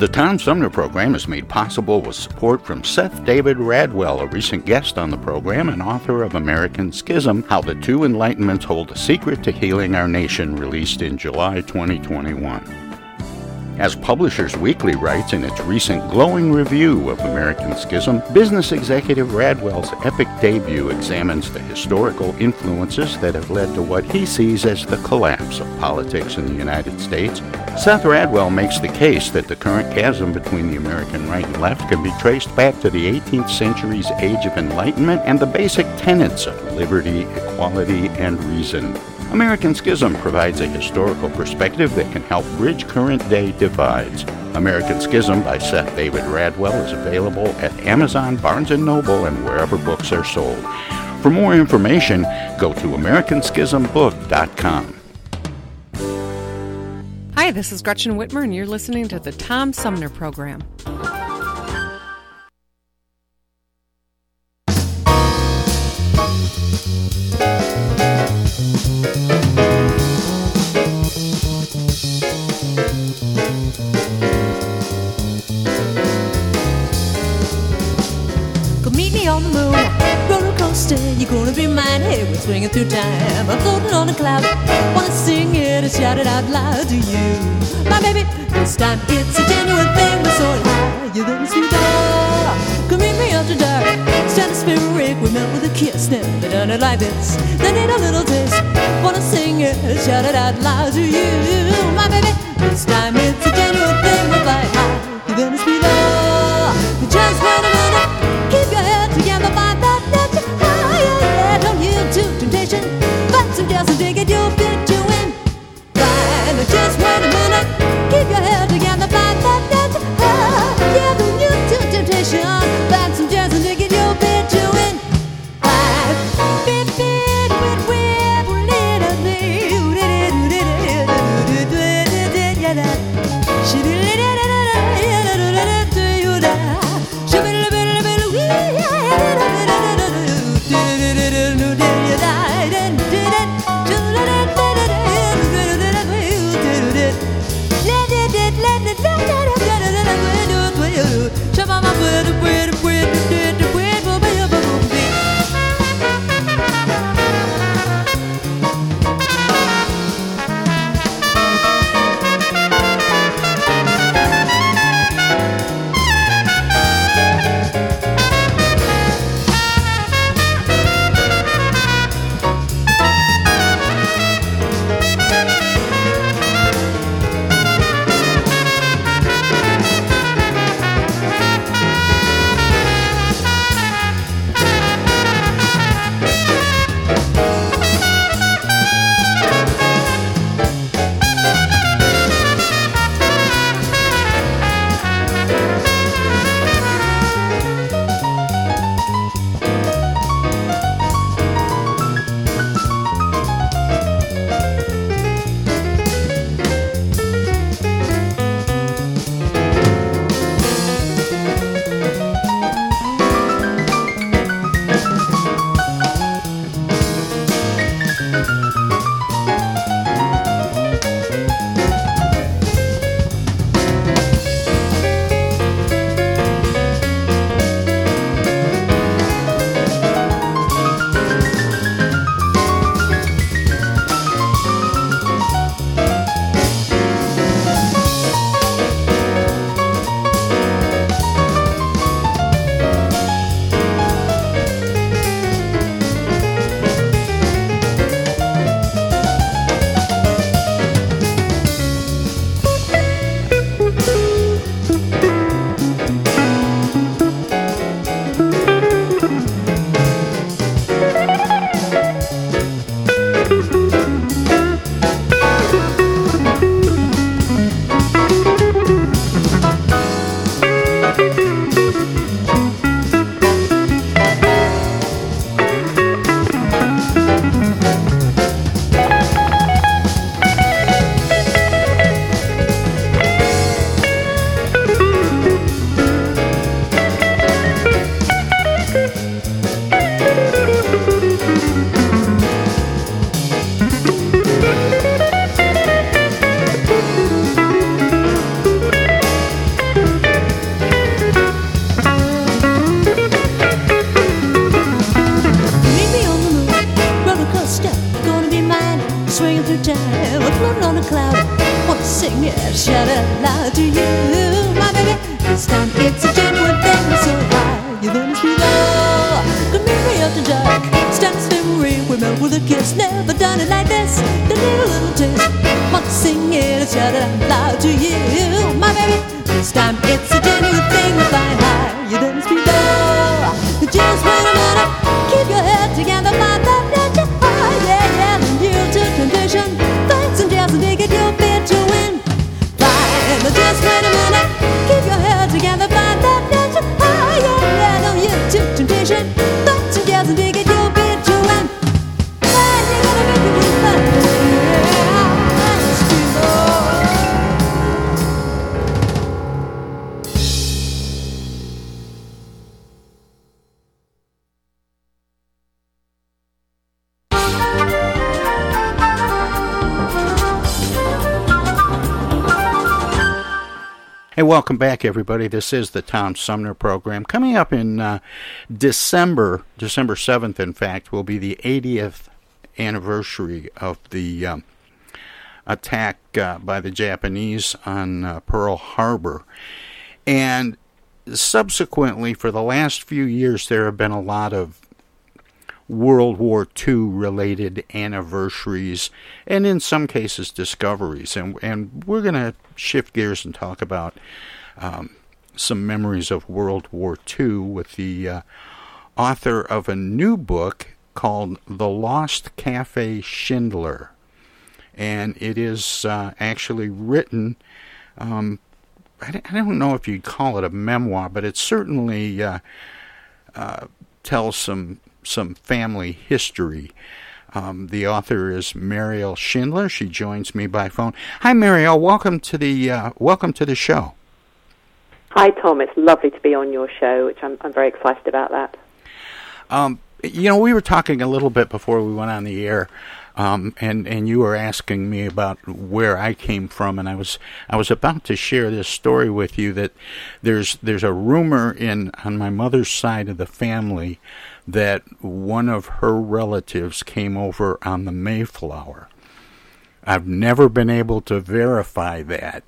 The Tom Sumner program is made possible with support from Seth David Radwell, a recent guest on the program and author of American Schism How the Two Enlightenments Hold a Secret to Healing Our Nation, released in July 2021. As Publishers Weekly writes in its recent glowing review of American Schism, business executive Radwell's epic debut examines the historical influences that have led to what he sees as the collapse of politics in the United States. Seth Radwell makes the case that the current chasm between the American right and left can be traced back to the 18th century's Age of Enlightenment and the basic tenets of liberty, equality, and reason. American Schism provides a historical perspective that can help bridge current day divides. American Schism by Seth David Radwell is available at Amazon, Barnes & Noble, and wherever books are sold. For more information, go to americanschismbook.com. Hi, this is Gretchen Whitmer, and you're listening to the Tom Sumner Program. This. They need a little taste. Wanna sing it shout it out loud to you, my baby. This time it's Hey, welcome back, everybody. This is the Tom Sumner program. Coming up in uh, December, December 7th, in fact, will be the 80th anniversary of the um, attack uh, by the Japanese on uh, Pearl Harbor. And subsequently, for the last few years, there have been a lot of World War II related anniversaries and in some cases discoveries. And, and we're going to shift gears and talk about um, some memories of World War II with the uh, author of a new book called The Lost Cafe Schindler. And it is uh, actually written. Um, I don't- know if you'd call it a memoir, but it certainly uh, uh, tells some some family history. Um, the author is Meriel Schindler. She joins me by phone. Hi, Meriel. Welcome to the uh, welcome to the show. Hi, Tom. It's lovely to be on your show, which I'm, I'm very excited about that. Um, you know, we were talking a little bit before we went on the air, um, and and you were asking me about where I came from, and I was I was about to share this story with you that there's there's a rumor in on my mother's side of the family that one of her relatives came over on the Mayflower. I've never been able to verify that,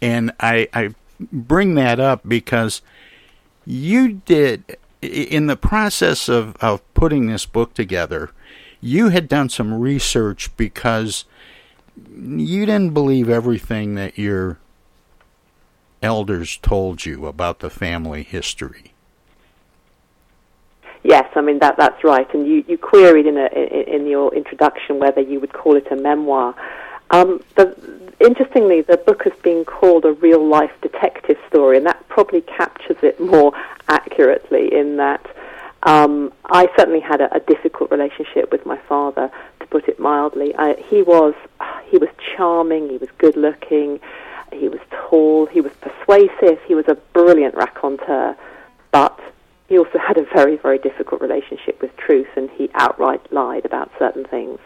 and I I bring that up because you did in the process of, of putting this book together you had done some research because you didn't believe everything that your elders told you about the family history Yes, I mean that that's right. And you, you queried in a in, in your introduction whether you would call it a memoir. Um, the, interestingly, the book has been called a real life detective story, and that probably captures it more accurately. In that, um, I certainly had a, a difficult relationship with my father, to put it mildly. I, he was he was charming, he was good looking, he was tall, he was persuasive, he was a brilliant raconteur, but he also had a very, very difficult relationship with truth, and he outright lied about certain things.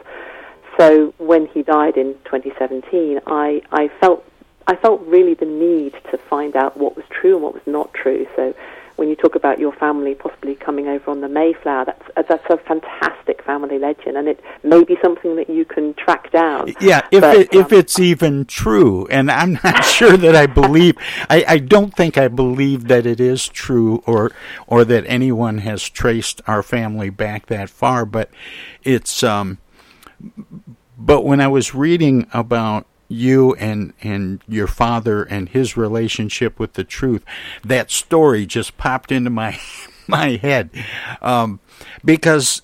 So when he died in 2017, I, I felt I felt really the need to find out what was true and what was not true. So when you talk about your family possibly coming over on the Mayflower, that's uh, that's a fantastic family legend, and it may be something that you can track down. yeah if But, it, if it's even true and i'm not sure that i believe I, I don't think i believe that it is true or or that anyone has traced our family back that far but it's um but when i was reading about you and and your father and his relationship with the truth that story just popped into my my head um because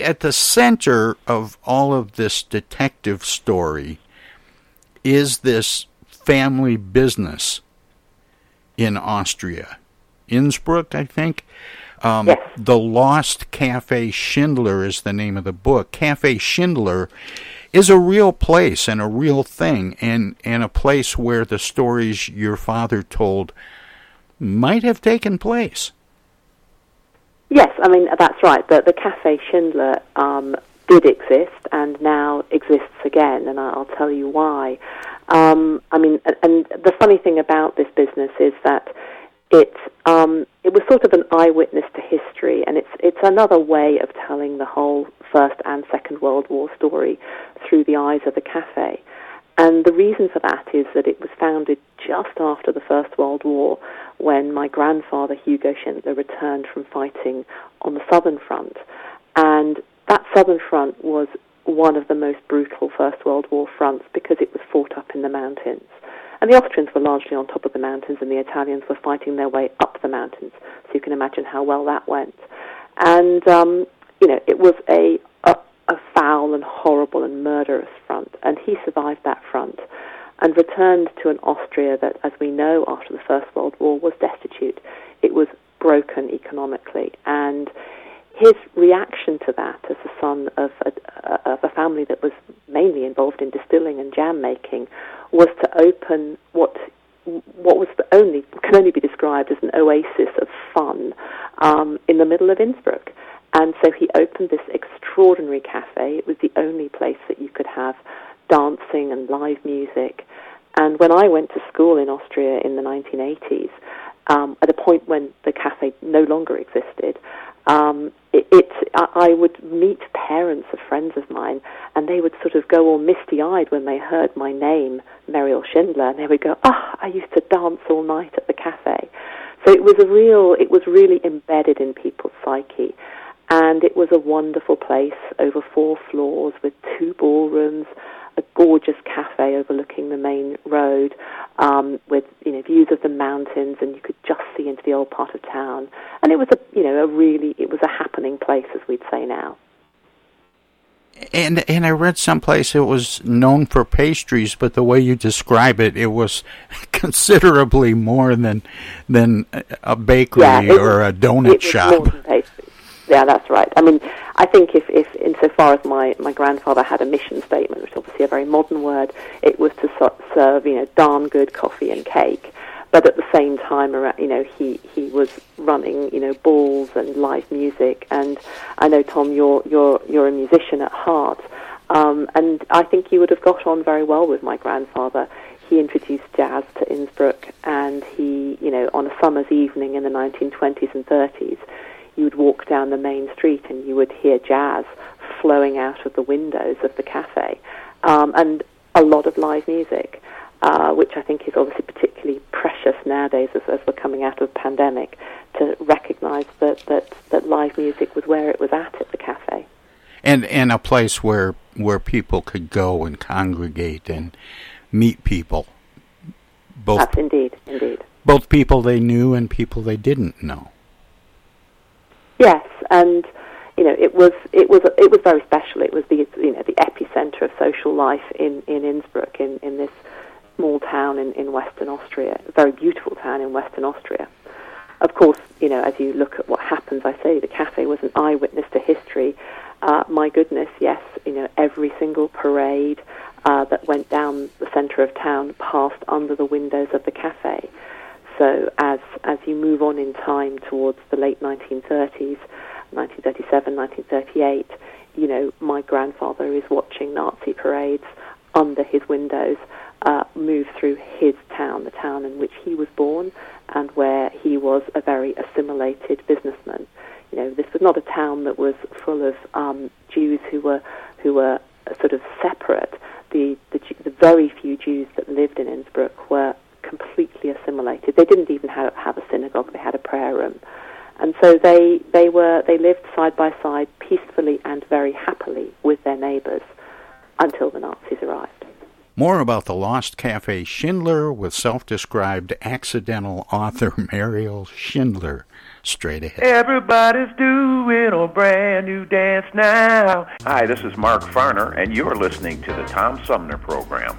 at the center of all of this detective story is this family business in Austria. Innsbruck, I think. Um, The Lost Cafe Schindler is the name of the book. Cafe Schindler is a real place and a real thing, and, and a place where the stories your father told might have taken place. Yes, I mean that's right. The the Cafe Schindler um, did exist and now exists again, and I'll tell you why. Um, I mean, and, and the funny thing about this business is that it um, it was sort of an eyewitness to history, and it's it's another way of telling the whole First and Second World War story through the eyes of the cafe. And the reason for that is that it was founded just after the First World War when my grandfather, Hugo Schindler, returned from fighting on the Southern Front. And that Southern Front was one of the most brutal First World War fronts because it was fought up in the mountains. And the Austrians were largely on top of the mountains, and the Italians were fighting their way up the mountains. So you can imagine how well that went. And um, you know, it was a, a a foul and horrible and murderous front, and he survived that front and returned to an Austria that, as we know, after the First World War, was destitute. It was broken economically, and his reaction to that, as the son of a, of a family that was mainly involved in distilling and jam making, was to open what what was only can only be described as an oasis of fun um, in the middle of Innsbruck. And so he opened this extraordinary cafe. It was the only place that you could have dancing and live music. And when I went to school in Austria in the 1980s, um, at a point when the cafe no longer existed, um, it, it I would meet parents of friends of mine, and they would sort of go all misty-eyed when they heard my name, Meriel Schindler, and they would go, "Ah, oh, I used to dance all night at the cafe." So it was a real, it was really embedded in people's psyche, and it was a wonderful place over four floors with two ballrooms, a gorgeous cafe overlooking the main road um, with you know views of the mountains, and you could just see into the old part of town. And it was a you know a really it was a happening place, as we'd say now. And and I read someplace it was known for pastries, but the way you describe it, it was considerably more than than a bakery yeah, or a donut shop. Yeah, that's right. I mean, I think if, if insofar as my, my grandfather had a mission statement, which is obviously a very modern word, it was to serve, you know, darn good coffee and cake. But at the same time, you know, he, he was running, you know, balls and live music. And I know, Tom, you're, you're, you're a musician at heart. Um, and I think you would have got on very well with my grandfather. He introduced jazz to Innsbruck, and he, you know, on a summer's evening in the 1920s and 30s, you would walk down the main street and you would hear jazz flowing out of the windows of the cafe, um, and a lot of live music, uh, which I think is obviously particularly precious nowadays as, as we're coming out of the pandemic, to recognise that, that, that live music was where it was at at the cafe. And, and a place where, where people could go and congregate and meet people. Both, That's indeed, indeed. Both people they knew and people they didn't know. Yes, and you know it was it was it was very special. It was the you know the epicenter of social life in in Innsbruck in in this small town in in Western Austria, a very beautiful town in Western Austria. Of course, you know as you look at what happens, I say the cafe was an eyewitness to history. Uh, my goodness, yes, you know every single parade uh, that went down the center of town passed under the windows of the cafe. So move on in time towards the late 1930s, 1937, 1938, you know, my grandfather is watching Nazi parades under his windows uh, move through his town, the town in which he was born, and where he was a very assimilated businessman. You know, this was not a town that was full of um, Jews who were who were sort of separate. The, the the very few Jews that lived in Innsbruck were completely assimilated. They didn't even have, have a synagogue; they had a prayer room, and so they they were they lived side by side peacefully and very happily with their neighbors until the Nazis arrived. More about the Lost Cafe Schindler with self-described accidental author Meriel Schindler. Straight ahead. Everybody's doing a brand new dance now. Hi, this is Mark Farner, and you're listening to the Tom Sumner Program.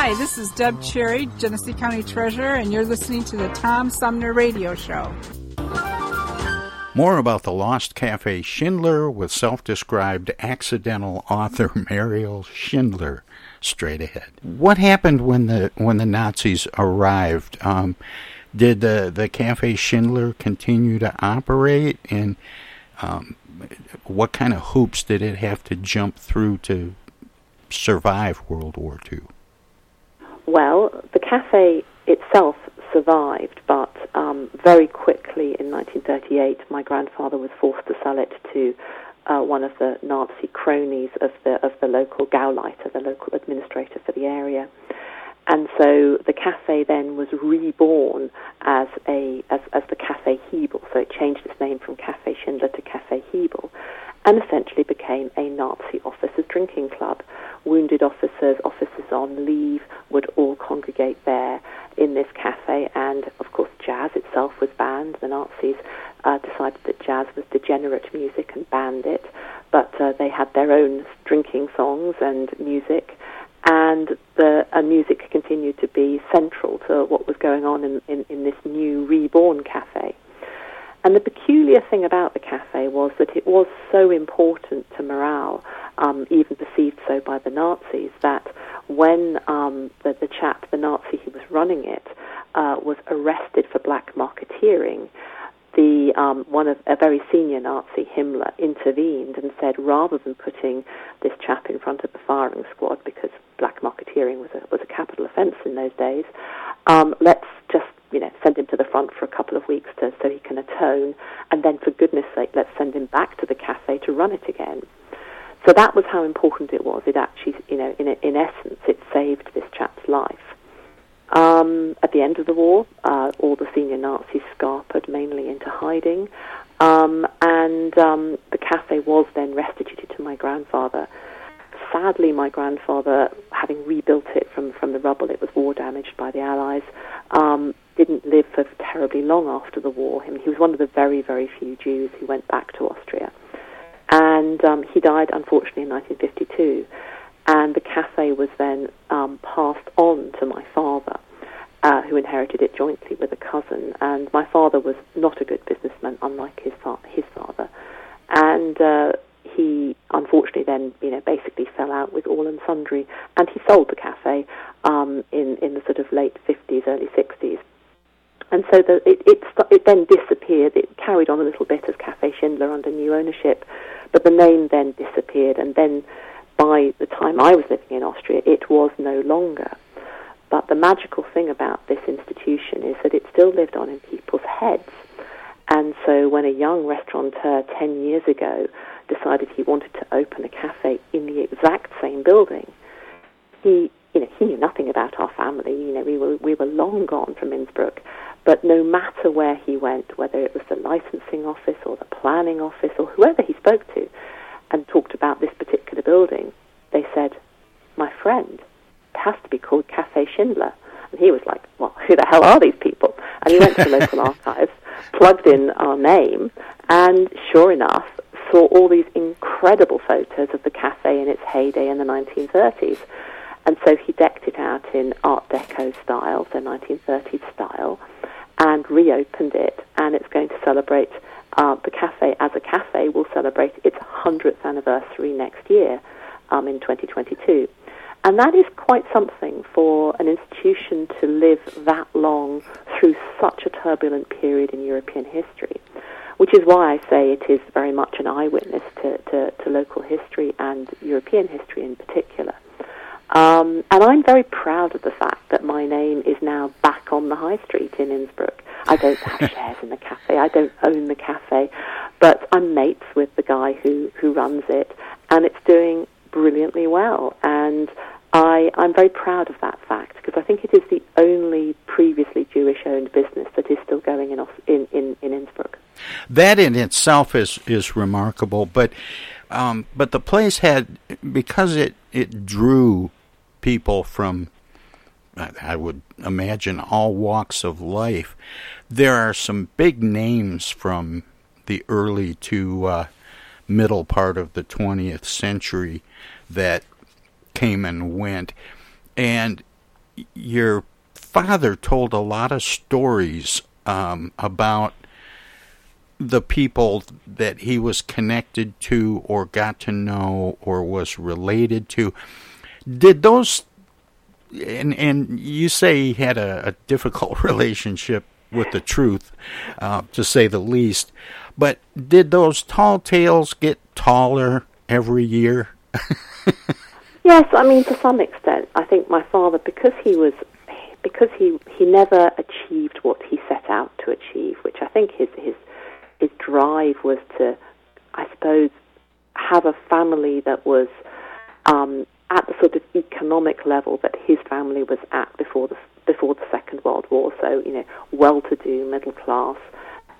Hi, this is Deb Cherry, Genesee County Treasurer, and you're listening to the Tom Sumner Radio Show. More about the Lost Cafe Schindler with self described accidental author Meriel Schindler straight ahead. What happened when the when the Nazis arrived? Um, did the, the Cafe Schindler continue to operate? And um, what kind of hoops did it have to jump through to survive World War II? Well, the cafe itself survived, but um, very quickly in 1938, my grandfather was forced to sell it to uh, one of the Nazi cronies of the of the local Gauleiter, the local administrator for the area. And so the cafe then was reborn as a as, as the Cafe Hebel. So it changed its name from Cafe Schindler to Cafe Hebel, and essentially became a Nazi officers' drinking club. Wounded officers, officers on leave, would all congregate there in this cafe, and of course, jazz itself was banned. The Nazis uh, decided that jazz was degenerate music and banned it, but uh, they had their own drinking songs and music, and the uh, music continued to be central to what was going on in, in, in this new reborn cafe. And the peculiar thing about the cafe was that it was so important to morale, um, even perceived so by the Nazis, that when um, the, the chap, the Nazi who was running it, uh, was arrested for black marketeering, the um, one of a very senior Nazi, Himmler, intervened and said rather than putting this chap in front of the firing squad because black marketeering was a was a capital offence in those days, um, let's just you know send him to the front for a couple of weeks to, so he can atone, and then for goodness sake, let's send him back to the cafe to run it again. So that was how important it was. It actually, you know, in in essence, it saved this chap's life. Um, at the end of the war, uh, all the senior Nazis scarpered mainly into hiding, um, and um, the cafe was then restituted to my grandfather. Sadly, my grandfather, having rebuilt it from, from the rubble, it was war damaged by the Allies, um, didn't live for terribly long after the war. I mean, he was one of the very, very few Jews who went back to Austria. And um, he died, unfortunately, in 1952 and the cafe was then um, passed on to my father, uh, who inherited it jointly with a cousin. And my father was not a good businessman, unlike his fa- his father, and uh, he unfortunately then you know basically fell out with all and sundry, and he sold the cafe um, in in the sort of late fifties, early sixties. And so the, it, it, it then disappeared. It carried on a little bit as Cafe Schindler under new ownership, but the name then disappeared. And then by the time I was living in Austria, it was no longer. But the magical thing about this institution is that it still lived on in people's heads. And so when a young restaurateur 10 years ago decided he wanted to open a cafe in the exact same building, he, you know, he knew nothing about our family. You know, we were, we were long gone from Innsbruck. But no matter where he went, whether it was the licensing office or the planning office or whoever he spoke to, and talked about this particular building, they said, My friend, it has to be called Cafe Schindler. And he was like, Well, who the hell are these people? And he went to the local archives, plugged in our name, and sure enough, saw all these incredible photos of the cafe in its heyday in the 1930s. And so he decked it out in Art Deco style, so 1930s style, and reopened it. And it's going to celebrate uh, the cafe as a cafe will celebrate its 100th anniversary next year um, in 2022. And that is quite something for an institution to live that long through such a turbulent period in European history, which is why I say it is very much an eyewitness to, to, to local history and European history in particular. Um, and I'm very proud of the fact that my name is now back on the high street in Innsbruck. I don't have shares in the cafe. I don't own the cafe, but I'm mates with the guy who who runs it, and it's doing brilliantly well. And I I'm very proud of that fact because I think it is the only previously Jewish-owned business that is still going in in in, in Innsbruck. That in itself is is remarkable, but. Um, but the place had because it it drew people from I would imagine all walks of life. There are some big names from the early to uh, middle part of the 20th century that came and went. And your father told a lot of stories um, about the people that he was connected to or got to know or was related to. Did those and and you say he had a, a difficult relationship with the truth, uh, to say the least. But did those tall tales get taller every year? yes, I mean to some extent. I think my father, because he was, because he he never achieved what he set out to achieve, which I think his his his drive was to, I suppose, have a family that was um, at the sort of economic level that his family was at before the before the Second World War. So you know, well-to-do, middle class,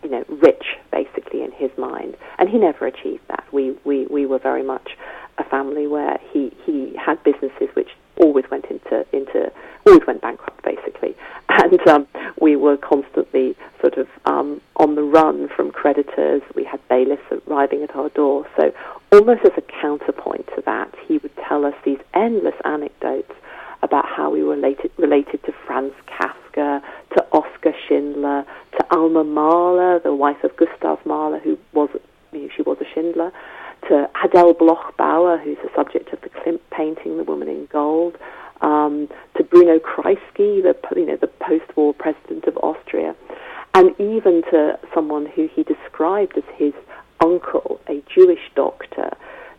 you know, rich basically in his mind, and he never achieved that. We we we were very much a family where he he had businesses which always went into into always went bankrupt basically, and um, we were constantly sort of um, on the run from creditors. We had bailiffs arriving at our door, so almost as a counterpoint to that, he would tell us these endless anecdotes about how we were related, related to Franz Kafka, to Oskar Schindler, to Alma Mahler, the wife of Gustav Mahler, who was she was a Schindler, to Adele Bloch-Bauer, who's the subject of painting, The Woman in Gold, um, to Bruno Kreisky, the you know the post-war president of Austria, and even to someone who he described as his uncle, a Jewish doctor,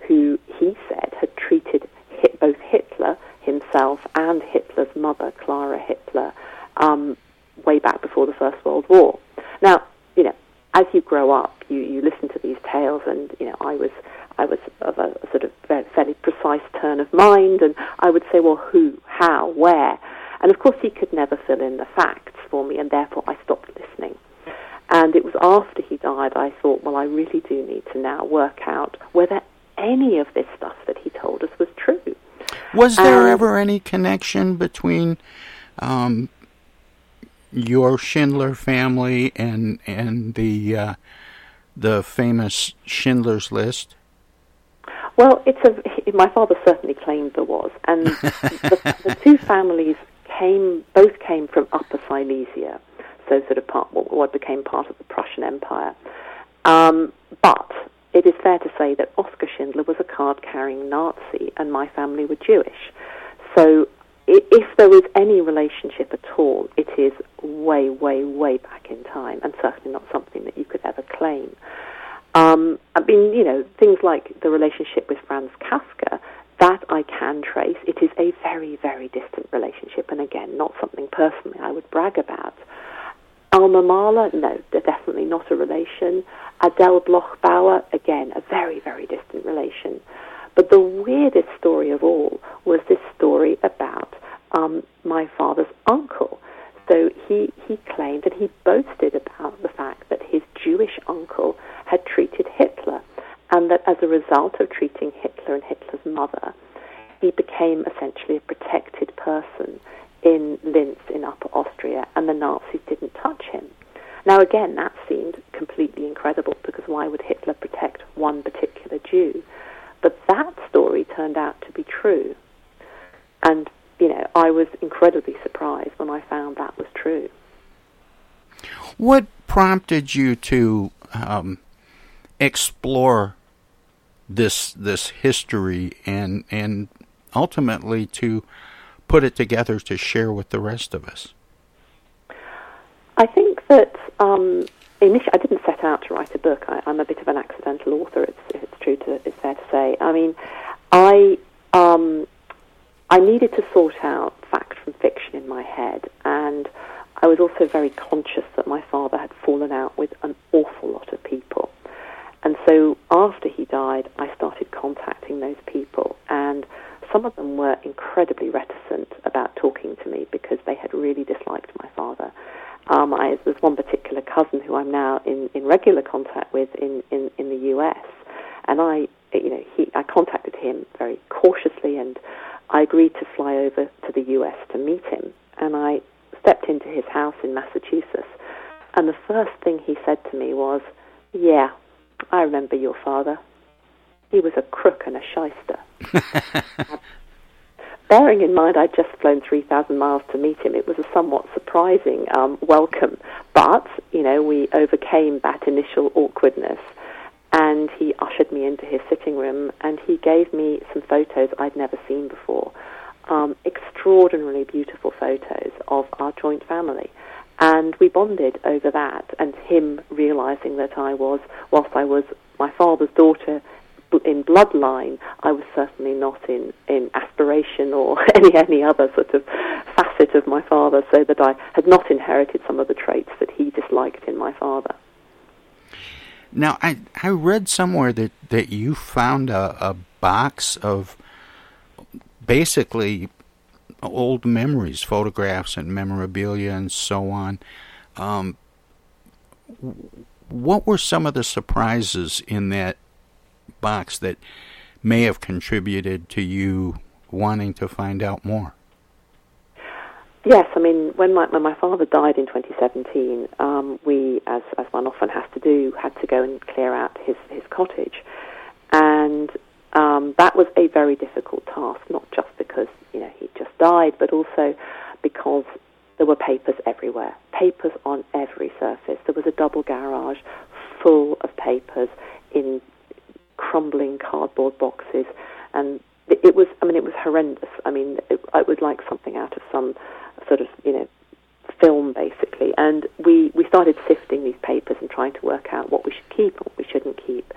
who he said had treated hit both Hitler himself and Hitler's mother, Clara Hitler, um, way back before the First World War. Now, you know, as you grow up, you, you listen to these tales, and you know, I was I was of a, a sort of fairly precise turn of mind, and I would say, well, who, how, where, and of course, he could never fill in the facts for me, and therefore I stopped listening. And it was after he died I thought, well, I really do need to now work out whether any of this stuff that he told us was true. Was there ever any connection between um, your Schindler family and and the uh, the famous Schindler's List? Well, it's a. My father certainly claimed there was, and the, the two families came both came from Upper Silesia, so sort of part what became part of the Prussian Empire. Um, but it is fair to say that Oskar Schindler was a card-carrying Nazi, and my family were Jewish. So, if there is any relationship at all, it is way, way, way back in time, and certainly not something that you could ever claim. Um, I mean, you know, things like the relationship with Franz Kafka, that I can trace. It is a very, very distant relationship, and again, not something personally I would brag about. Alma Mahler, no, they're definitely not a relation. Adele Bloch-Bauer, again, a very, very distant relation. But the weirdest story of all was this story about um, my father's uncle. So he, he claimed that he boasted about the fact that his Jewish uncle had treated Hitler, and that as a result of treating Hitler and Hitler's mother, he became essentially a protected person in Linz in Upper Austria, and the Nazis didn't touch him. Now, again, that seemed completely incredible because why would Hitler protect one particular Jew? But that story turned out to be true. And, you know, I was incredibly surprised when I found that was true. What prompted you to um, explore this this history and and ultimately to put it together to share with the rest of us? I think that um, initially I didn't set out to write a book. I, am a bit of an accidental author. It's, it's true to it's fair to say. I mean, I um, I needed to sort out fact from fiction in my head, and I was also very conscious that my father had fallen out with an awful lot of people. And so after he died, I started contacting those people, and some of them were incredibly reticent about talking to me because they had really disliked my father. Um, I, there's one particular cousin who I'm now in, in regular contact with in, in, in the US, and I, you know, he, I contacted him very cautiously, and I agreed to fly over to the US to meet him. And I stepped into his house in Massachusetts, and the first thing he said to me was, "Yeah, I remember your father. He was a crook and a shyster." bearing in mind I'd just flown 3,000 miles to meet him, it was a somewhat surprising um, welcome. But, you know, we overcame that initial awkwardness. And he ushered me into his sitting room and he gave me some photos I'd never seen before. Um, extraordinarily beautiful photos of our joint family. And we bonded over that, and him realizing that I was, whilst I was my father's daughter, in bloodline, I was certainly not in, in aspiration or any any other sort of facet of my father, so that I had not inherited some of the traits that he disliked in my father. Now, I I read somewhere that, that you found a, a box of basically old memories, photographs and memorabilia and so on. Um, what were some of the surprises in that box that may have contributed to you wanting to find out more? Yes, I mean, when my, when my father died in 2017, um, we, as, as one often has to do, had to go and clear out his, his cottage. And um, that was a very difficult task, not just because, you know, he just died, but also because there were papers everywhere, papers on every surface. There was a double garage full of papers in crumbling cardboard boxes, and it, was. I mean, it was horrendous. I mean, it, it was like something out of some sort of you know film, basically. And we, we started sifting these papers and trying to work out what we should keep and what we shouldn't keep.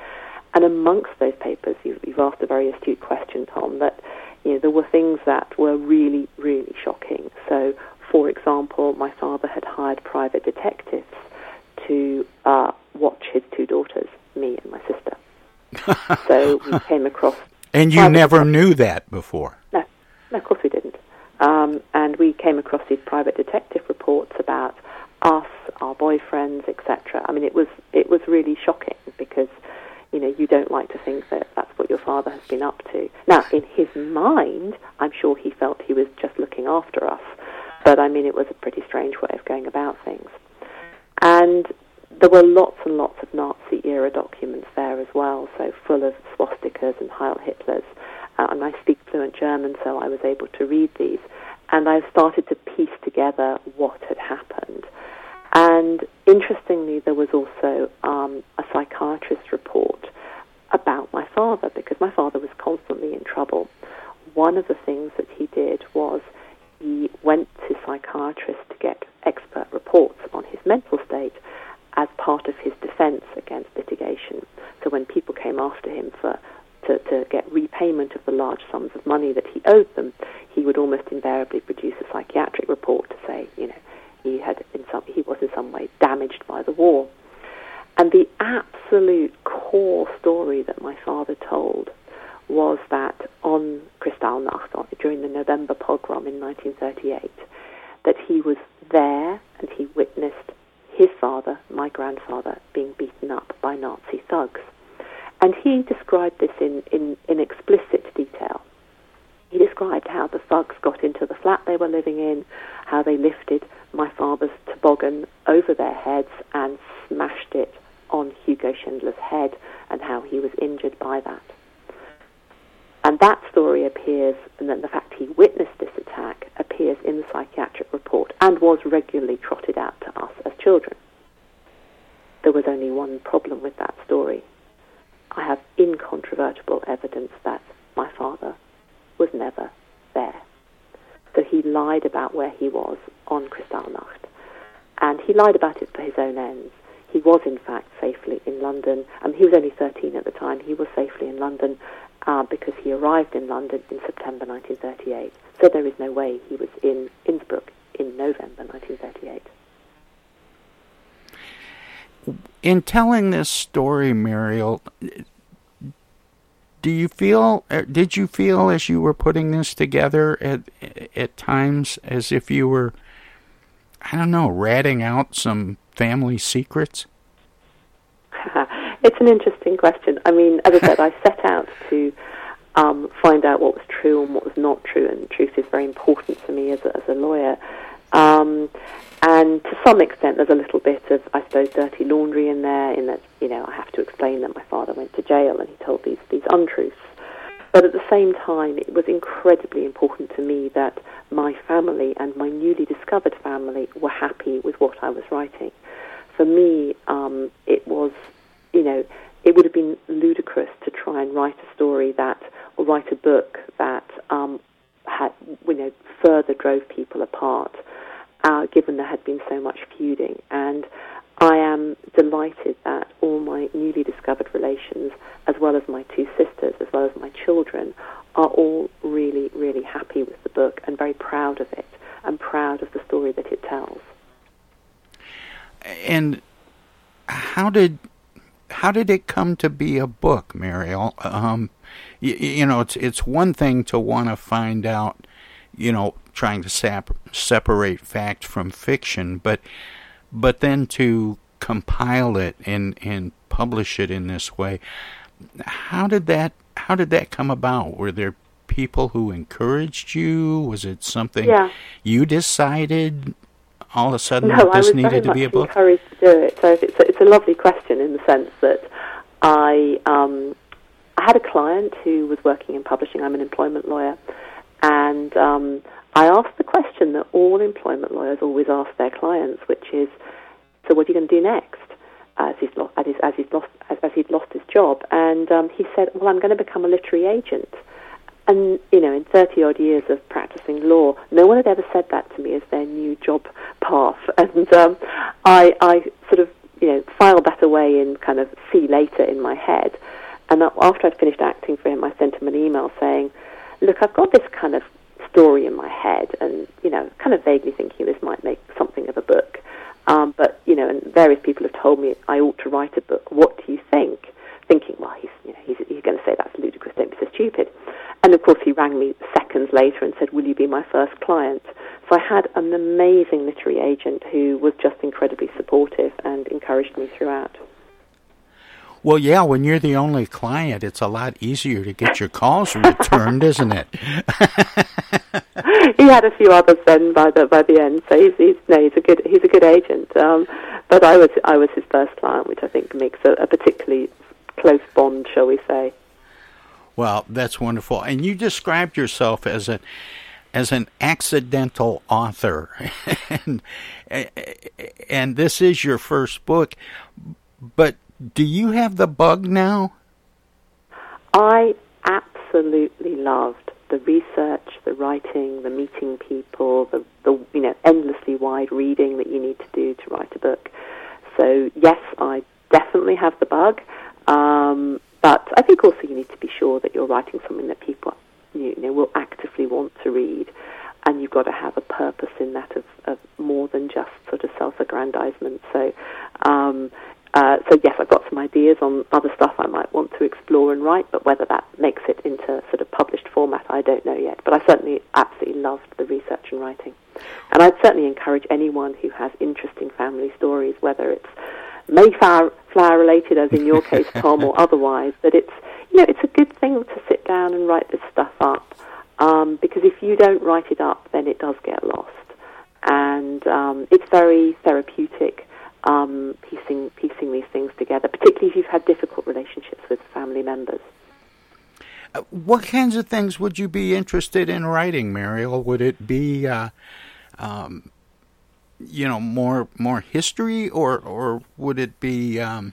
And amongst those papers, you've, you've asked a very astute question, Tom, that you know, there were things that were really, really shocking. So, for example, my father had hired private detectives to uh, watch his two daughters, me and my sister. so we came across. And you never knew that before? No, no, of course we didn't. Um, and we came across these private detective reports about us, our boyfriends, etc. I mean, it was it was really shocking because you know you don't like to think that that's what your father has been up to. Now, in his mind, I'm sure he felt he was just looking after us, but I mean, it was a pretty strange way of going about things. And there were lots and lots of Nazi era documents there as well, so full of swastikas and Heil Hitlers. Uh, and I speak fluent German, so I was able to read these. And I started to piece together what had happened. And interestingly, there was also um, a psychiatrist report about my father because my father was constantly in trouble. One of the things that he did was he went to psychiatrists to get expert reports on his mental state as part of his defense against litigation. So when people came after him for to, to get repayment of the large sums of money that he owed them, he would almost invariably produce a psychiatric report to say, you know, he had in some he was in some way damaged by the war. And the absolute core story that my father told was that on Kristallnacht, during the November pogrom in 1938, that he was there and he witnessed his father, my grandfather, being beaten up by Nazi thugs. And he described this in, in, in explicit detail. He described how the thugs got into the flat they were living in, how they lifted my father's toboggan over their heads and smashed it on Hugo Schindler's head, and how he was injured by that. And that story appears, and then the fact he witnessed this attack appears in the psychiatric report and was regularly trotted out to us as children. There was only one problem with that story. I have incontrovertible evidence that my father was never there. So he lied about where he was on Kristallnacht. And he lied about it for his own ends. He was, in fact, safely in London. and he was only 13 at the time. He was safely in London uh, because he arrived in London in September 1938. So there is no way he was in Innsbruck in November 1938. In telling this story, Meriel, do you feel? Uh, did you feel as you were putting this together at at times as if you were, I don't know, ratting out some family secrets? It's an interesting question. I mean, as I said, I set out to um, find out what was true and what was not true, and truth is very important to me as a, as a lawyer. Um, and to some extent, there's a little bit of, I suppose, dirty laundry in there, in that, you know, I have to explain that my father went to jail and he told these, these untruths. But at the same time, it was incredibly important to me that my family and my newly discovered family were happy with what I was writing. For me, um, it was you know, it would have been ludicrous to try and write a story that, or write a book that um, had, you know, further drove people apart, uh, given there had been so much feuding. And I am delighted that all my newly discovered relations, as well as my two sisters, as well as my children, are all really, really happy with the book and very proud of it and proud of the story that it tells. And how did how did it come to be a book, Meriel? Um, you, you know, it's it's one thing to want to find out, you know, trying to sap- separate fact from fiction, but but then to compile it and and publish it in this way. How did that how did that come about? Were there people who encouraged you? Was it something yeah. you decided? All of a sudden no, this needed to be a book? encouraged to do it. So it's a, it's a lovely question in the sense that I um, I had a client who was working in publishing. I'm an employment lawyer, and um, I asked the question that all employment lawyers always ask their clients, which is, "So what are you going to do next?" As he's lost, as he's, as he's lost, as, as he'd lost his job, and um, he said, "Well, I'm going to become a literary agent." And, you know, in 30 odd years of practicing law, no one had ever said that to me as their new job path. and um, I, I sort of you know filed that away in kind of see later in my head. And after I'd finished acting for him, I sent him an email saying, "Look, I've got this kind of story in my head, and you know, kind of vaguely thinking this might make something of a book. Um, but you know, and various people have told me I ought to write a book. What do you think?" Thinking, well, he's you know he's, he's going to say that's ludicrous. Don't be so stupid. And of course, he rang me seconds later and said, "Will you be my first client?" So I had an amazing literary agent who was just incredibly supportive and encouraged me throughout. Well, yeah, when you're the only client, it's a lot easier to get your calls returned, isn't it? he had a few others then by the by the end, so he's, he's no, he's a good he's a good agent. Um, but I was I was his first client, which I think makes a, a particularly close bond, shall we say? Well, that's wonderful. And you described yourself as a as an accidental author, and and this is your first book, but do you have the bug now? I absolutely loved the research, the writing, the meeting people, the, the you know endlessly wide reading that you need to do to write a book. So yes, I definitely have the bug, um, but I think also you need to be sure that you're writing something that people you know will actively want to read, and you've got to have a purpose in that of, of more than just sort of self-aggrandizement. So. Um, uh, so yes, I've got some ideas on other stuff I might want to explore and write, but whether that makes it into sort of published format, I don't know yet. But I certainly absolutely loved the research and writing, and I'd certainly encourage anyone who has interesting family stories, whether it's Mayflower flower related, as in your case, Tom, or otherwise, that it's you know it's a good thing to sit down and write this stuff up, um, because if you don't write it up, then it does get lost, and um, it's very therapeutic um, piecing piecing these things together, particularly if you've had difficult relationships with family members. Uh, what kinds of things would you be interested in writing, Meriel? Would it be, uh, um, you know, more more history, or or would it be um,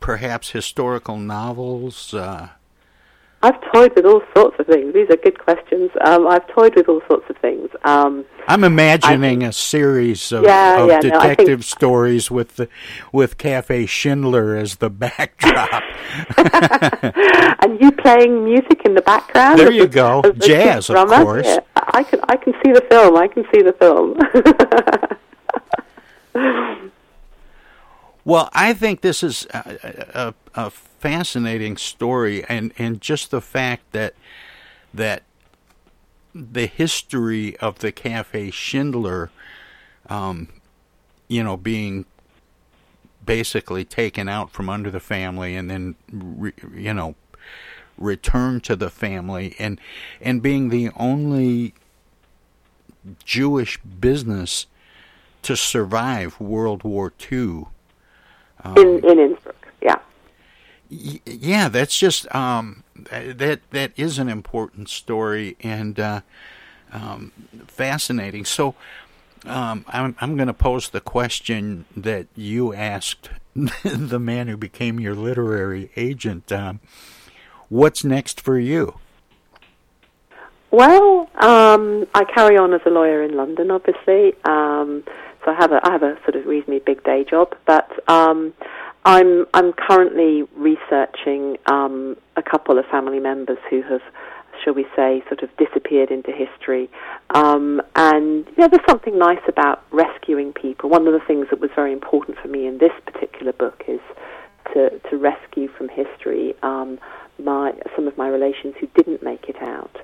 perhaps historical novels? Uh, I've toyed with all sorts of things. These are good questions. Um, I've toyed with all sorts of things. Um, I'm imagining think, a series of, yeah, of yeah, detective no, think, stories with the, with Cafe Schindler as the backdrop, and you playing music in the background. There you go, jazz, of course. Yeah, I can I can see the film. I can see the film. well, I think this is a, a, a fascinating story, and and just the fact that that the history of the Cafe Schindler, um, you know, being basically taken out from under the family and then, re, you know, returned to the family, and and being the only Jewish business to survive World War II. Um, in in Innsbruck yeah, Yeah, that's just um, that that is an important story and uh, um, fascinating. So um, I'm I'm going to pose the question that you asked the man who became your literary agent. Um, what's next for you? Well, um, I carry on as a lawyer in London, obviously. Um, so I have a I have a sort of reasonably big day job, but I'm I'm currently researching um, a couple of family members who have, shall we say, sort of disappeared into history. Um, and you know, there's something nice about rescuing people. One of the things that was very important for me in this particular book is to to rescue from history um, my some of my relations who didn't make it out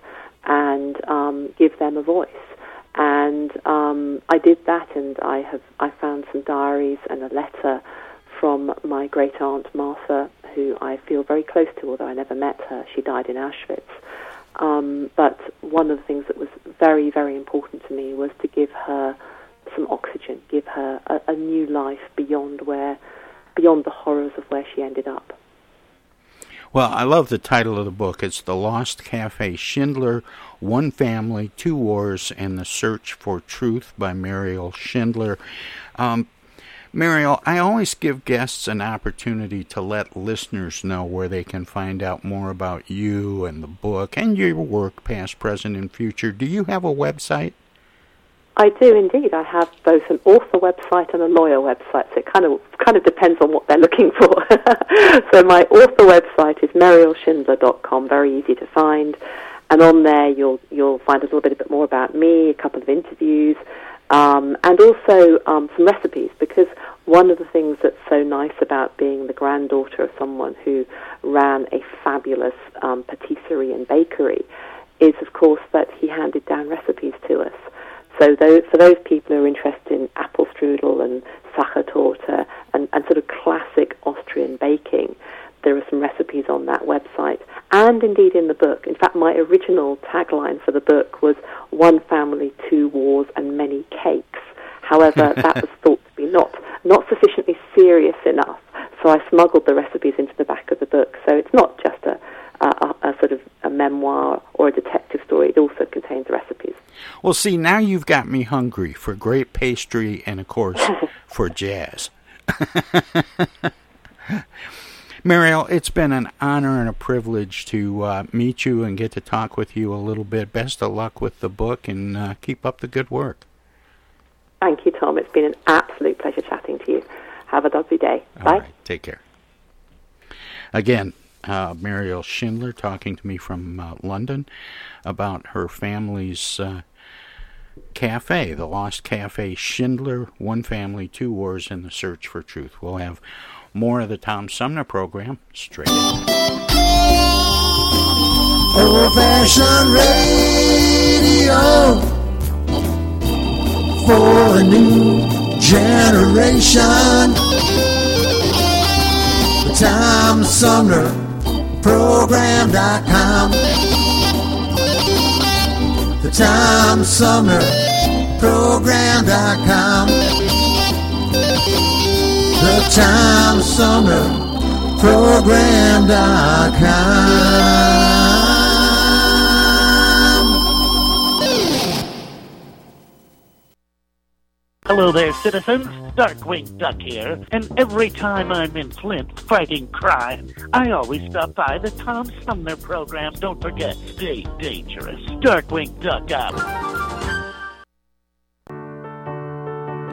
and um, give them a voice. And um, I did that, and I have I found some diaries and a letter from my great aunt Martha, who I feel very close to, although I never met her. She died in Auschwitz. Um, but one of the things that was very, very important to me was to give her some oxygen, give her a, a new life beyond where, beyond the horrors of where she ended up. Well, I love the title of the book. It's The Lost Cafe Schindler One Family, Two Wars, and the Search for Truth by Meriel Schindler. Um, Meriel, I always give guests an opportunity to let listeners know where they can find out more about you and the book and your work, past, present, and future. Do you have a website? I do indeed. I have both an author website and a lawyer website, so it kind of kind of depends on what they're looking for. so my author website is merielschindler.com, very easy to find, and on there you'll you'll find a little bit a bit more about me, a couple of interviews, um, and also um, some recipes. Because one of the things that's so nice about being the granddaughter of someone who ran a fabulous um, patisserie and bakery is, of course, that he handed down recipes to us. So those, for those people who are interested in apple strudel and Sachertorte and, and sort of classic Austrian baking, there are some recipes on that website and indeed in the book. In fact, my original tagline for the book was one family, two wars, and many cakes. However, that was thought to be not, not sufficiently serious enough, so I smuggled the recipes into the back of the book. So it's not just a, a, a sort of a memoir or a detective story, it also contains recipes. Well, see, now you've got me hungry for great pastry and, of course, for jazz. Meriel, it's been an honor and a privilege to uh, meet you and get to talk with you a little bit. Best of luck with the book and uh, keep up the good work. Thank you, Tom. It's been an absolute pleasure chatting to you. Have a lovely day. All Bye. right, take care. Again, uh, Meriel Schindler talking to me from uh, London about her family's uh, cafe, the Lost Cafe Schindler, One Family, Two Wars, and the Search for Truth. We'll have more of the Tom Sumner program straight ahead. Old fashioned radio for a new generation. The Tom Sumner Program.com. The Tom Sumner Program.com. The Tom Sumner Program.com. Hello there, citizens. Darkwing Duck here, and every time I'm in Flint fighting crime, I always stop by the Tom Sumner program. Don't forget, stay dangerous. Darkwing Duck out.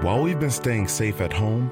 While we've been staying safe at home,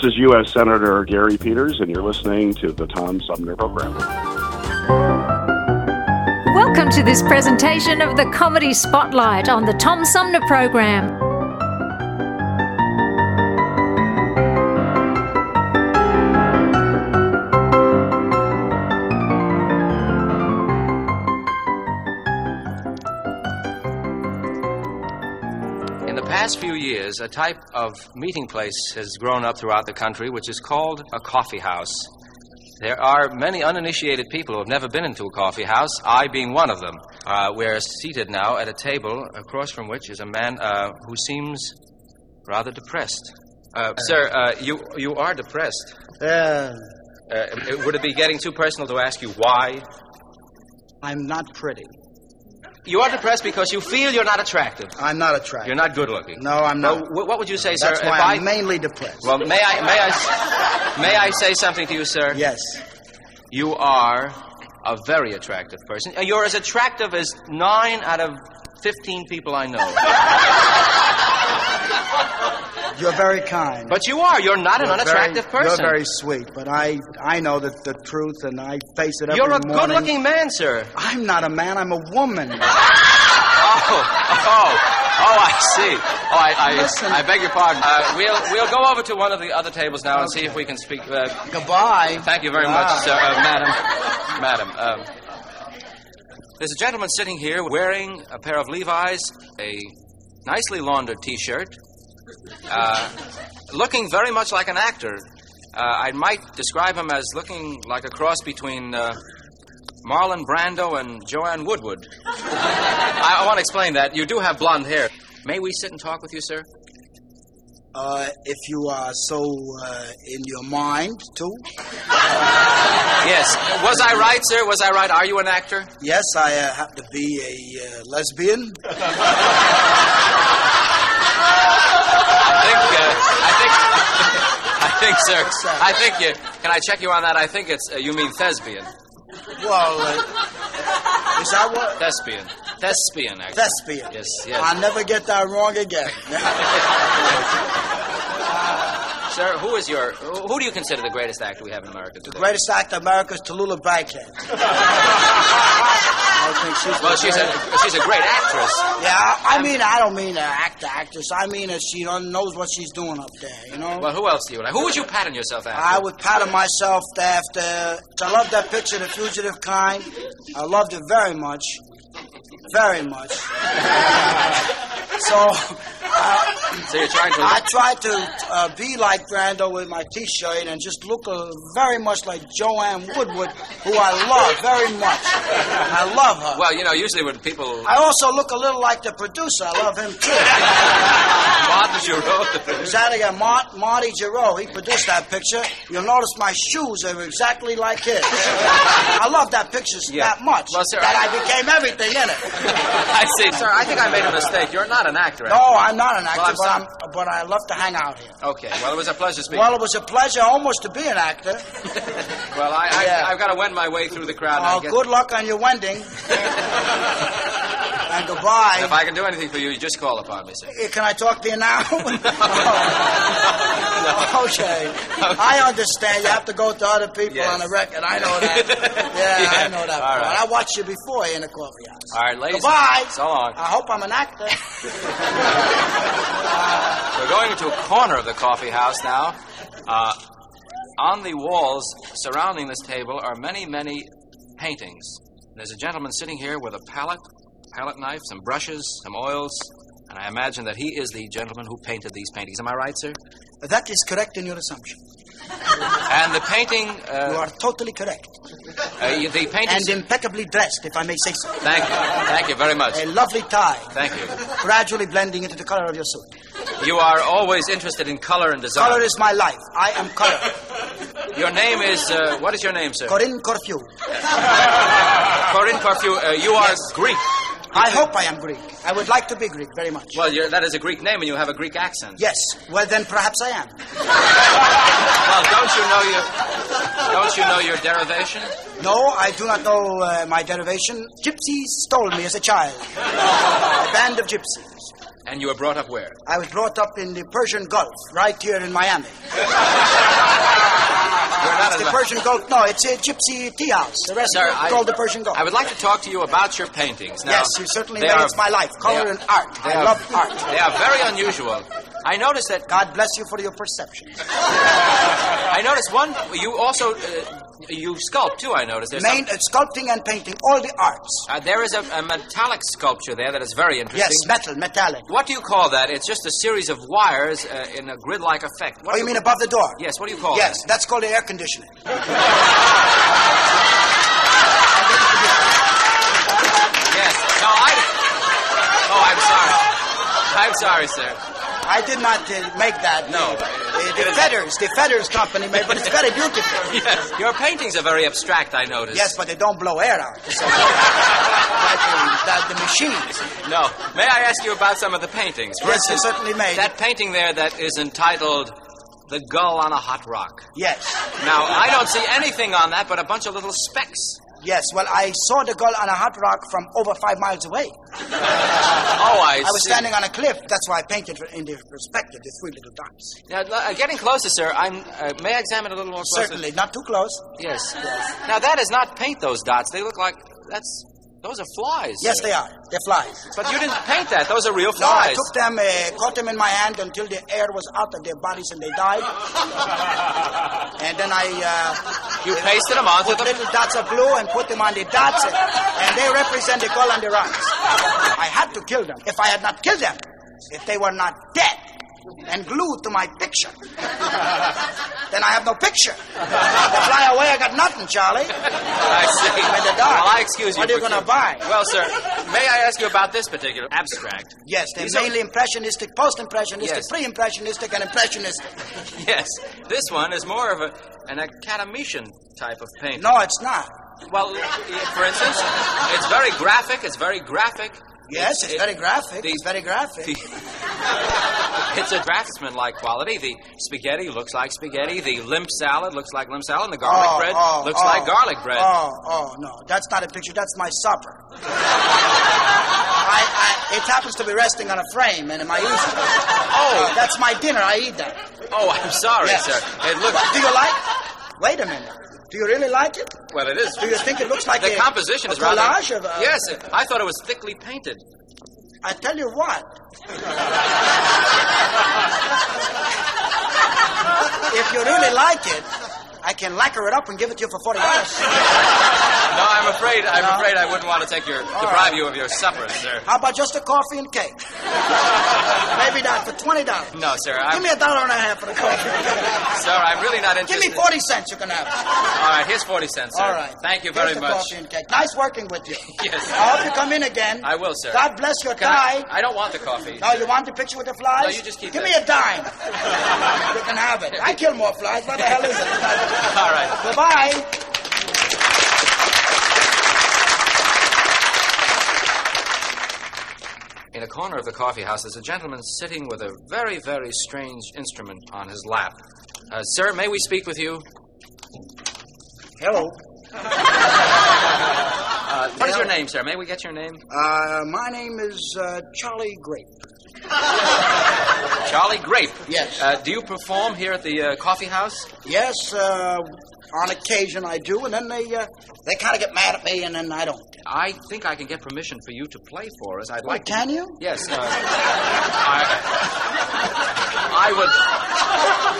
This is U.S. Senator Gary Peters, and you're listening to the Tom Sumner Program. Welcome to this presentation of the Comedy Spotlight on the Tom Sumner Program. Past few years, a type of meeting place has grown up throughout the country which is called a coffee house. There are many uninitiated people who have never been into a coffee house, I being one of them. Uh, we're seated now at a table across from which is a man uh, who seems rather depressed. Uh, sir, uh, you, you are depressed. Yeah. Uh, would it be getting too personal to ask you why? I'm not pretty. You are depressed because you feel you're not attractive. I'm not attractive. You're not good looking. No, I'm not. Well, what would you say, sir? That's why I'm I- mainly depressed. Well, may I, may I, may I say something to you, sir? Yes. You are a very attractive person. You're as attractive as nine out of fifteen people I know. You're very kind. But you are. You're not an You're unattractive very- person. You're very sweet, but I I know that the truth, and I face it every You're a morning. good-looking man, sir. I'm not a man. I'm a woman. Oh, oh, oh! I see. Oh, I, I, Listen. I beg your pardon. Uh, we'll we'll go over to one of the other tables now and see if we can speak. Uh, Goodbye. Thank you very Wow. much, sir, uh, madam. Madam, um, there's a gentleman sitting here wearing a pair of Levi's, a nicely laundered T-shirt, uh, looking very much like an actor. Uh, I might describe him as looking like a cross between uh, Marlon Brando and Joanne Woodward. I, I want to explain that. You do have blonde hair. May we sit and talk with you, sir? Uh, if you are so uh, in your mind, too. Yes. Was I right, sir? Was I right? Are you an actor? Yes, I uh, happen to be a uh, lesbian. I think, uh, I think, I think, sir. I think you. Can I check you on that? I think it's. Uh, you mean thespian. Well, uh, is that what? Thespian. Thespian, actually. Thespian. Yes, yes. I'll never get that wrong again. Sir, who is your. Who do you consider the greatest actor we have in America today? The greatest actor in America is Tallulah Bankhead. I think she's Well, she's a, she's a great actress. Yeah, I, I mean, I don't mean an actor, actress. I mean that she knows what she's doing up there, you know? Well, who else do you like? Who would you pattern yourself after? I would pattern myself after. I love that picture, The Fugitive Kind. I loved it very much. Very much. so. Uh, So you're trying to. I tried to uh, be like Brando with my T-shirt and just look uh, very much like Joanne Woodward, who I love very much. I love her. Well, you know, usually when people. I also look a little like the producer. I love him too. Martin Jurow. Is that again? Mart, Marty Jurow. He produced that picture. You'll notice my shoes are exactly like his. I love that picture Yeah. that much Well, sir, that I- I became everything in it. I see. Sir, I think I made a mistake. You're not an actor. No, I'm not an actor, Well, I'm but. I'm, but I love to hang out here. Okay, well, it was a pleasure speaking. Well, it was a pleasure almost to be an actor. Well, I, I, Yeah. I've got to wend my way through the crowd. Oh, good luck on your wending. and goodbye. If I can do anything for you, you just call upon me, sir. Eh, Can I talk to you now? okay. I understand. You have to go to other people Yes. on the record. I know that. Yeah, Yeah. I know that. All right. I watched you before in the coffee house. All right, ladies. Goodbye. So long. I hope I'm an actor. We're going into a corner of the coffee house now. Uh, on the walls surrounding this table are many, many paintings. There's a gentleman sitting here with a palette, palette knife, some brushes, some oils, and I imagine that he is the gentleman who painted these paintings. Am I right, sir? That is correct in your assumption. And the painting. Uh, you are totally correct. Uh, the painting. And impeccably dressed, if I may say so. Thank you. Thank you very much. A lovely tie, Thank you. gradually blending into the color of your suit. You are always interested in color and design. Color is my life. I am color. Your name is. Uh, what is your name, sir? Corinne Corfu. Corinne Corfu. Uh, you are Greek. I hope I am Greek. I would like to be Greek very much. Well, you're, that is a Greek name, and you have a Greek accent. Yes. Well, then perhaps I am. Well, don't you know your don't you know your derivation? No, I do not know uh, my derivation. Gypsies stole me as a child. a band of gypsies. And you were brought up where? I was brought up in the Persian Gulf, right here in Miami. The Persian Gulf. No, it's a gypsy tea house. The rest Sir, I- called the Persian Gulf. I would like to talk to you about your paintings. Now, yes, you certainly are- It's my life. Color are- and art. I are- love art. They are very unusual. I noticed that. God bless you for your perception. I noticed one. You also uh, you sculpt too. I noticed. There's Main, some- uh, sculpting and painting, all the arts. uh, there is a, a metallic sculpture there that is very interesting. Yes, metal, metallic. What do you call that? It's just a series of wires uh, in a grid-like effect. What Oh, do you mean above the door? Yes. What do you call it? Yes, that? that's called the air conditioning. Yes. No, I. Oh, I'm sorry. I'm sorry, sir. I did not uh, make that. No. Uh, the Fedders, the Fedders Company made, but it's very beautiful. Yes. Your paintings are very abstract. I noticed. Yes, but they don't blow air out. So, like the, the, the machines. No. May I ask you about some of the paintings? For Yes, instance, certainly may. That painting there that is entitled "The Gull on a Hot Rock." Yes. Now, I don't see anything on that but a bunch of little specks. Yes, well, I saw the girl on a hot rock from over five miles away. Oh, I, I was see. standing on a cliff. That's why I painted in the perspective, the three little dots. Now, uh, getting closer, sir. I'm. Uh, may I examine a little more closely? Certainly, not too close. Yes. Now, that is not paint. Those dots. They look like that's. Those are flies. Yes, sir. they are. They're flies. But you didn't paint that. Those are real flies. No, I took them, uh, caught them in my hand until the air was out of their bodies and they died. and then I. You pasted them onto put the. little dots of glue and put them on the dots, and, and they represent the gull and the rocks. I had to kill them. If I had not killed them, if they were not dead and glued to my picture, then I have no picture. They fly away, I got nothing, Charlie. I see. When they die, Well, I excuse you. What are you going to buy? Well, sir, may I ask you about this particular abstract? Yes, they're These are- mainly impressionistic, post-impressionistic, Yes. pre-impressionistic, and impressionistic. Yes, this one is more of a an academician type of painting. No, it's not. Well, for instance, it's very graphic. It's very graphic. Yes, it's it- very graphic. the- it's very graphic. It's a draftsman-like quality. The spaghetti looks like spaghetti. The limp salad looks like limp salad. And the garlic Oh, bread oh, looks oh. like garlic bread. Oh, oh, no. That's not a picture. That's my supper. I, I, it happens to be resting on a frame and in my easel. Oh. that's my dinner. I eat that. Oh, I'm sorry, Yes. sir. It looks. Do you like Wait a minute. Do you really like it? Well, it is. Do you think it looks like the a- composition a is rather. collage of, uh, yes, I thought it was thickly painted. I tell you what. if you really like it, I can lacquer it up and give it to you for forty dollars. No, I'm afraid. I'm No? afraid I wouldn't want to take your deprive you of your supper, sir. How about just a coffee and cake? Maybe not for twenty dollars. No, sir. Give I'm, me a dollar and a half for the coffee. sir, I'm really not interested. Give me forty cents. You can have it. All right, here's forty cents, sir. All right. Thank you Here's very the much. Coffee and cake. Nice working with you. Yes. I hope you come in again. I will, sir. God bless your Can tie. I, I don't want the coffee. No, you want the picture with the flies? No, you just keep Give that. me a dime. you can have it. I kill more flies. What the hell is it? All right. Goodbye. In a corner of the coffee house, there's a gentleman sitting with a very, very strange instrument on his lap. Uh, sir, may we speak with you? Hello. Uh, what is your name, sir? May we get your name? Uh, my name is uh, Charlie Grape. Charlie Grape. Yes. Uh, do you perform here at the uh, coffee house? Yes, uh, on occasion I do, and then they uh, they kind of get mad at me, and then I don't. I think I can get permission for you to play for us. I'd Oh, like. to- can you? Yes. Uh, I, I would.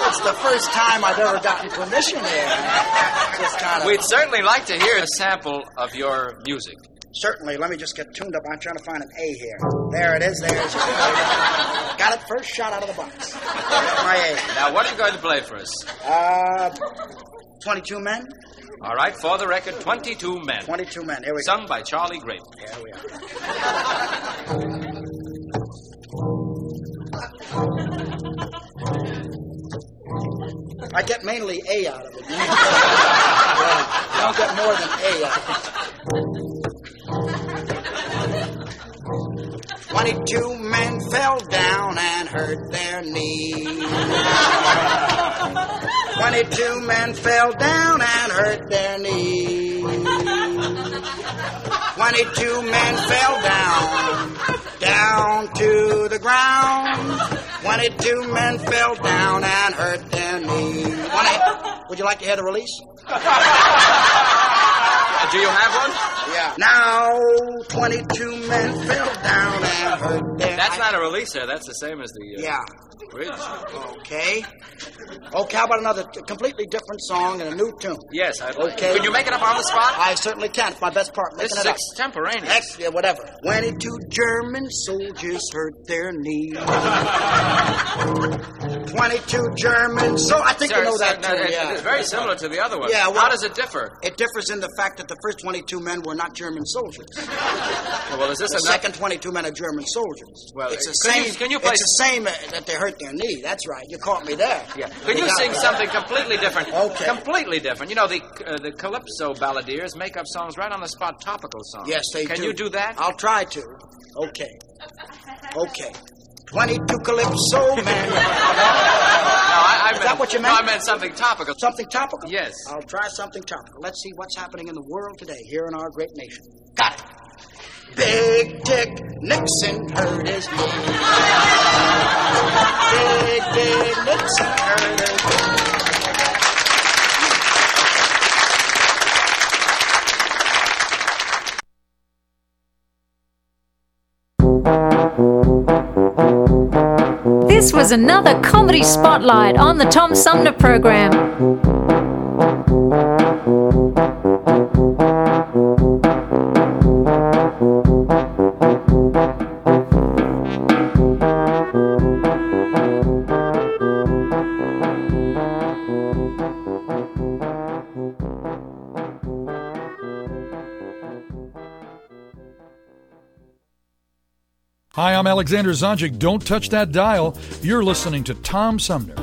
It's the first time I've ever gotten permission here. Just kind of. We'd certainly like to hear a sample of your music. Certainly. Let me just get tuned up. I'm trying to find an A here. There it is. There's Got it first shot out of the box. My A. Now, what are you going to play for us? Uh, 22 men? All right, for the record, 22 men. 22 men. Here we go. Sung by Charlie Grape. Here we are. I get mainly A out of it. You know? Yeah, you don't get more than A out of 22 men fell down and hurt their knees. 22 men fell down and hurt their knees. 22 men fell down, down to the ground. 22 men fell down and hurt their knees. Would you like to hear the release? Uh, do you have one? Yeah. Now, 22 men fell down and hurt their That's not a release, sir. That's the same as the. Uh, Yeah. Bridge. Okay. Okay, how about another t- completely different song and a new tune? Yes, I'd. Okay. Can you make it up on the spot? I certainly can. It's my best part. This is extemporaneous. Ex- yeah, whatever. 22 German soldiers hurt their knees. 22 German so I think Sir, you know sir, that no, tune, it- yeah. It's very similar to the other one. Yeah, well- How does it differ? It differs in the fact that the first 22 men were not German soldiers. Well, is this the enough? second 22 men are German soldiers. Well, it's the same. you- can you play- It's the same uh, that they hurt their knee. That's right. You caught me there. Yeah. Can you sing something completely different? Okay. Completely different. You know, the uh, the calypso balladeers make up songs right on the spot, topical songs. Yes, they Can do. you do that? I'll try to. Okay. Okay. 22 Calypso men. No, I, I Is meant, that what you No, meant? I meant something topical. Something topical? Yes. I'll try something topical. Let's see what's happening in the world today, here in our great nation. Got it. Big Dick Nixon hurt his knee. Big Dick Nixon hurt his knee. This was another comedy spotlight on the Tom Sumner program. Hi, I'm Alexander Zonjic. Don't touch that dial. You're listening to Tom Sumner.